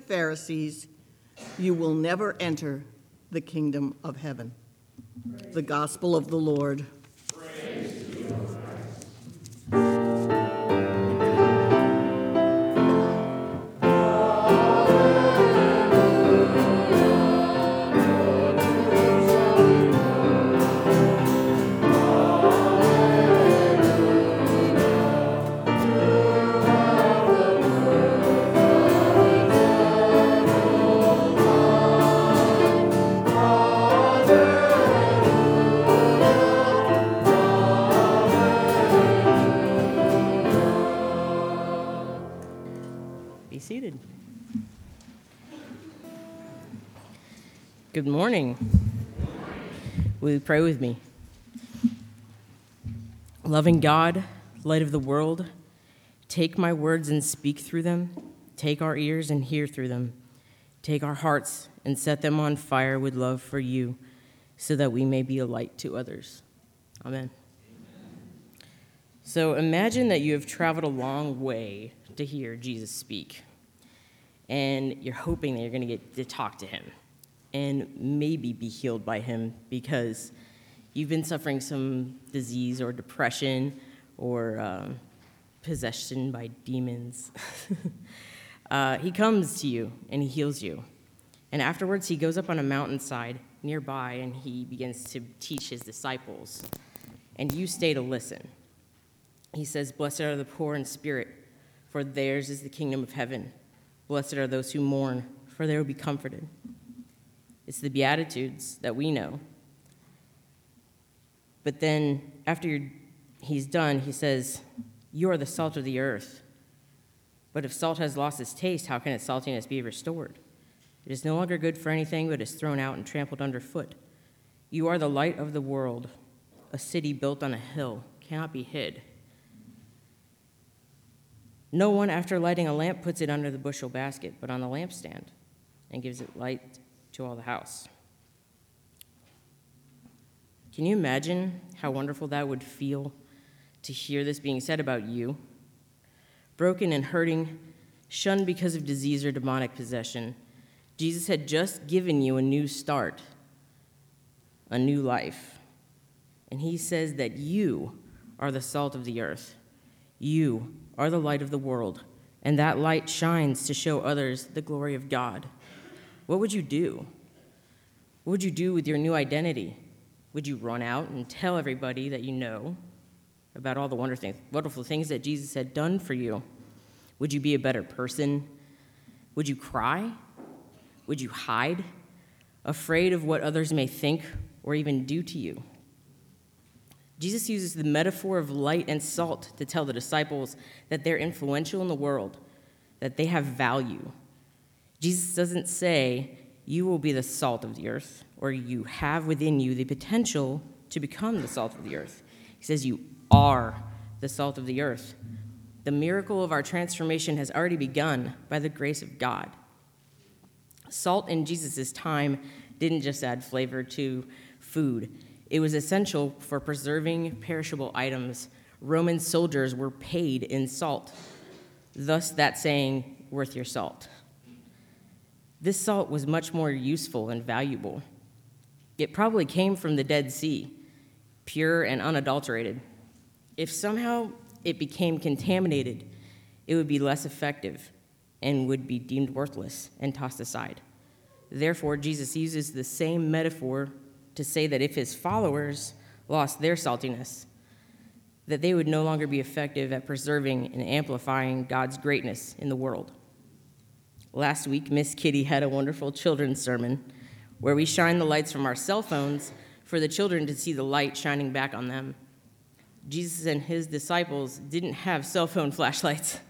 Pharisees, you will never enter the kingdom of heaven. The gospel of the Lord. Good morning. Will you pray with me? Loving God, light of the world, take my words and speak through them. Take our ears and hear through them. Take our hearts and set them on fire with love for you, so that we may be a light to others. Amen. So imagine that you have traveled a long way to hear Jesus speak, and you're hoping that you're going to get to talk to him and maybe be healed by him because you've been suffering some disease or depression or um, possession by demons. uh, he comes to you and he heals you. And afterwards, he goes up on a mountainside nearby and he begins to teach his disciples. And you stay to listen. He says, Blessed are the poor in spirit, for theirs is the kingdom of heaven. Blessed are those who mourn, for they will be comforted. It's the Beatitudes that we know. But then, after he's done, he says, You are the salt of the earth. But if salt has lost its taste, how can its saltiness be restored? It is no longer good for anything, but is thrown out and trampled underfoot. You are the light of the world. A city built on a hill cannot be hid. No one, after lighting a lamp, puts it under the bushel basket, but on the lampstand, and gives it light to all the house. Can you imagine how wonderful that would feel to hear this being said about you? Broken and hurting, shunned because of disease or demonic possession, Jesus had just given you a new start, a new life. And he says that you are the salt of the earth. You are the light of the world, and that light shines to show others the glory of God. What would you do? What would you do with your new identity? Would you run out and tell everybody that you know about all the wonderful things that Jesus had done for you? Would you be a better person? Would you cry? Would you hide, afraid of what others may think or even do to you? Jesus uses the metaphor of light and salt to tell the disciples that they're influential in the world, that they have value. Jesus doesn't say, You will be the salt of the earth, or you have within you the potential to become the salt of the earth. He says, You are the salt of the earth. The miracle of our transformation has already begun by the grace of God. Salt in Jesus' time didn't just add flavor to food, it was essential for preserving perishable items. Roman soldiers were paid in salt, thus, that saying, worth your salt. This salt was much more useful and valuable. It probably came from the Dead Sea, pure and unadulterated. If somehow it became contaminated, it would be less effective and would be deemed worthless and tossed aside. Therefore, Jesus uses the same metaphor to say that if his followers lost their saltiness, that they would no longer be effective at preserving and amplifying God's greatness in the world. Last week, Miss Kitty had a wonderful children's sermon where we shine the lights from our cell phones for the children to see the light shining back on them. Jesus and his disciples didn't have cell phone flashlights.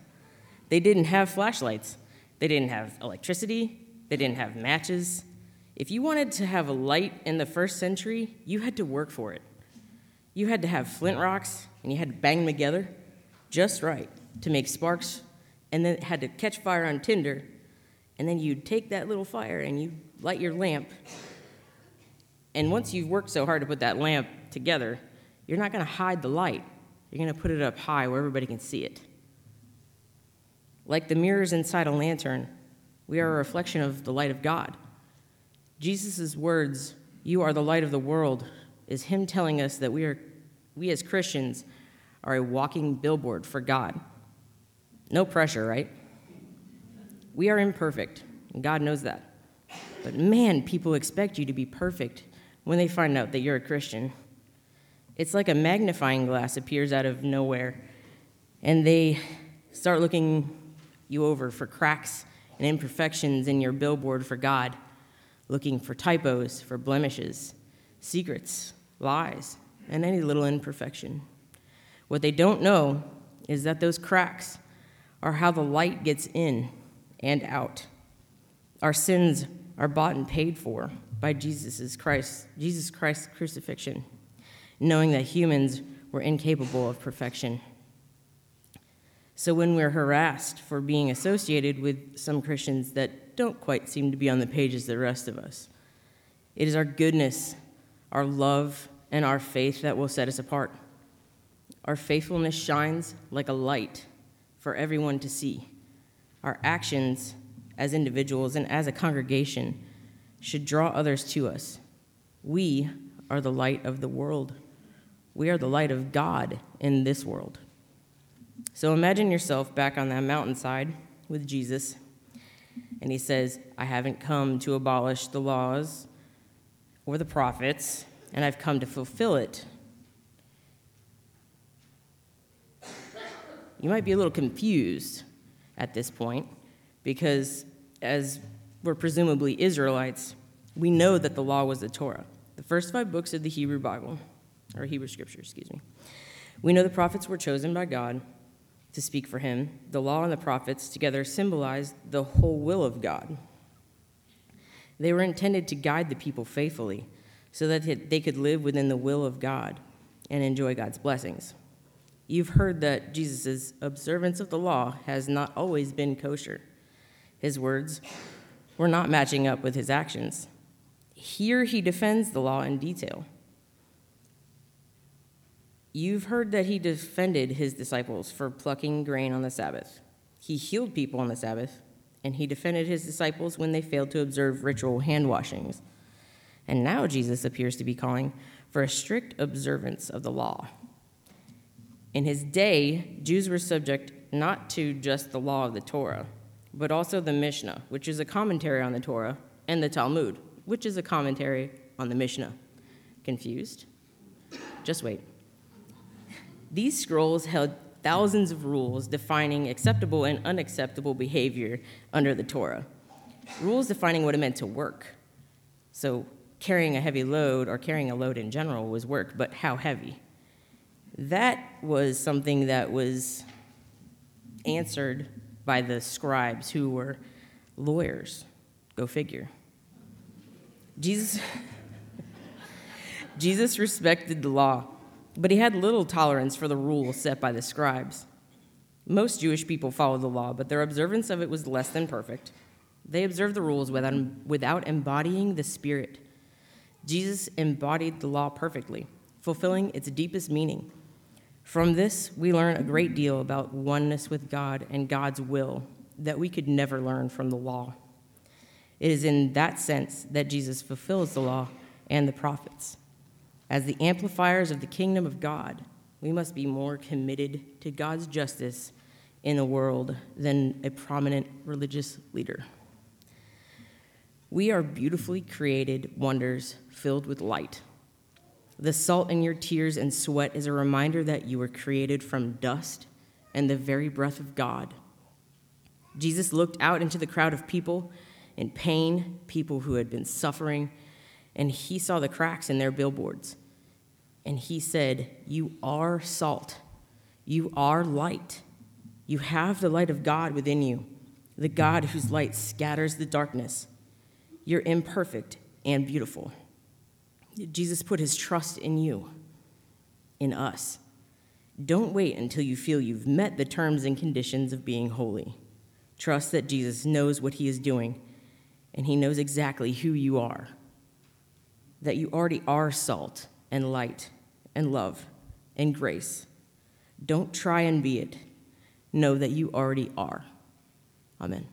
They didn't have flashlights. They didn't have electricity. They didn't have matches. If you wanted to have a light in the first century, you had to work for it. You had to have flint rocks and you had to bang them together just right to make sparks, and then had to catch fire on tinder, and then you'd take that little fire and you light your lamp. And once you've worked so hard to put that lamp together, you're not going to hide the light. You're going to put it up high where everybody can see it. Like the mirrors inside a lantern, We are a reflection of the light of God. Jesus' words, You are the light of the world, is Him telling us that we, are, we as Christians are a walking billboard for God. No pressure, right? We are imperfect, and God knows that. But man, people expect you to be perfect when they find out that you're a Christian. It's like a magnifying glass appears out of nowhere, and they start looking you over for cracks and imperfections in your billboard for God, looking for typos, for blemishes, secrets, lies, and any little imperfection. What they don't know is that those cracks are how the light gets in and out. Our sins are bought and paid for by Jesus Christ, Jesus Christ's crucifixion, knowing that humans were incapable of perfection. So when we're harassed for being associated with some Christians that don't quite seem to be on the page as the rest of us, it is our goodness, our love, and our faith that will set us apart. Our faithfulness shines like a light for everyone to see. Our actions as individuals and as a congregation should draw others to us. We are the light of the world. We are the light of God in this world. So imagine yourself back on that mountainside with Jesus, and he says, I haven't come to abolish the laws or the prophets, and I've come to fulfill it. You might be a little confused at this point because, as we're presumably Israelites, we know that the law was the Torah, the first five books of the Hebrew Bible, or Hebrew Scripture, excuse me. We know the prophets were chosen by God to speak for him. The law and the prophets together symbolized the whole will of God. They were intended to guide the people faithfully so that they could live within the will of God and enjoy God's blessings. You've heard that Jesus' observance of the law has not always been kosher. His words were not matching up with his actions. Here he defends the law in detail. You've heard that he defended his disciples for plucking grain on the Sabbath. He healed people on the Sabbath, and he defended his disciples when they failed to observe ritual hand washings. And now Jesus appears to be calling for a strict observance of the law. In his day, Jews were subject not to just the law of the Torah, but also the Mishnah, which is a commentary on the Torah, and the Talmud, which is a commentary on the Mishnah. Confused? Just wait. These scrolls held thousands of rules defining acceptable and unacceptable behavior under the Torah. Rules defining what it meant to work. So, carrying a heavy load or carrying a load in general was work, but how heavy? That was something that was answered by the scribes who were lawyers. Go figure. Jesus Jesus respected the law but he had little tolerance for the rules set by the scribes. Most Jewish people followed the law, but their observance of it was less than perfect. They observed the rules without, without embodying the Spirit. Jesus embodied the law perfectly, fulfilling its deepest meaning. From this, we learn a great deal about oneness with God and God's will that we could never learn from the law. It is in that sense that Jesus fulfills the law and the prophets. As the amplifiers of the kingdom of God, we must be more committed to God's justice in the world than a prominent religious leader. We are beautifully created wonders filled with light. The salt in your tears and sweat is a reminder that you were created from dust and the very breath of God. Jesus looked out into the crowd of people in pain, people who had been suffering, and he saw the cracks in their billboards. And he said, You are salt, you are light. You have the light of God within you, the God whose light scatters the darkness. You're imperfect and beautiful. Jesus put his trust in you, in us. Don't wait until you feel you've met the terms and conditions of being holy. Trust that Jesus knows what he is doing, and he knows exactly who you are that you already are salt and light and love and grace. Don't try and be it. Know that you already are. Amen.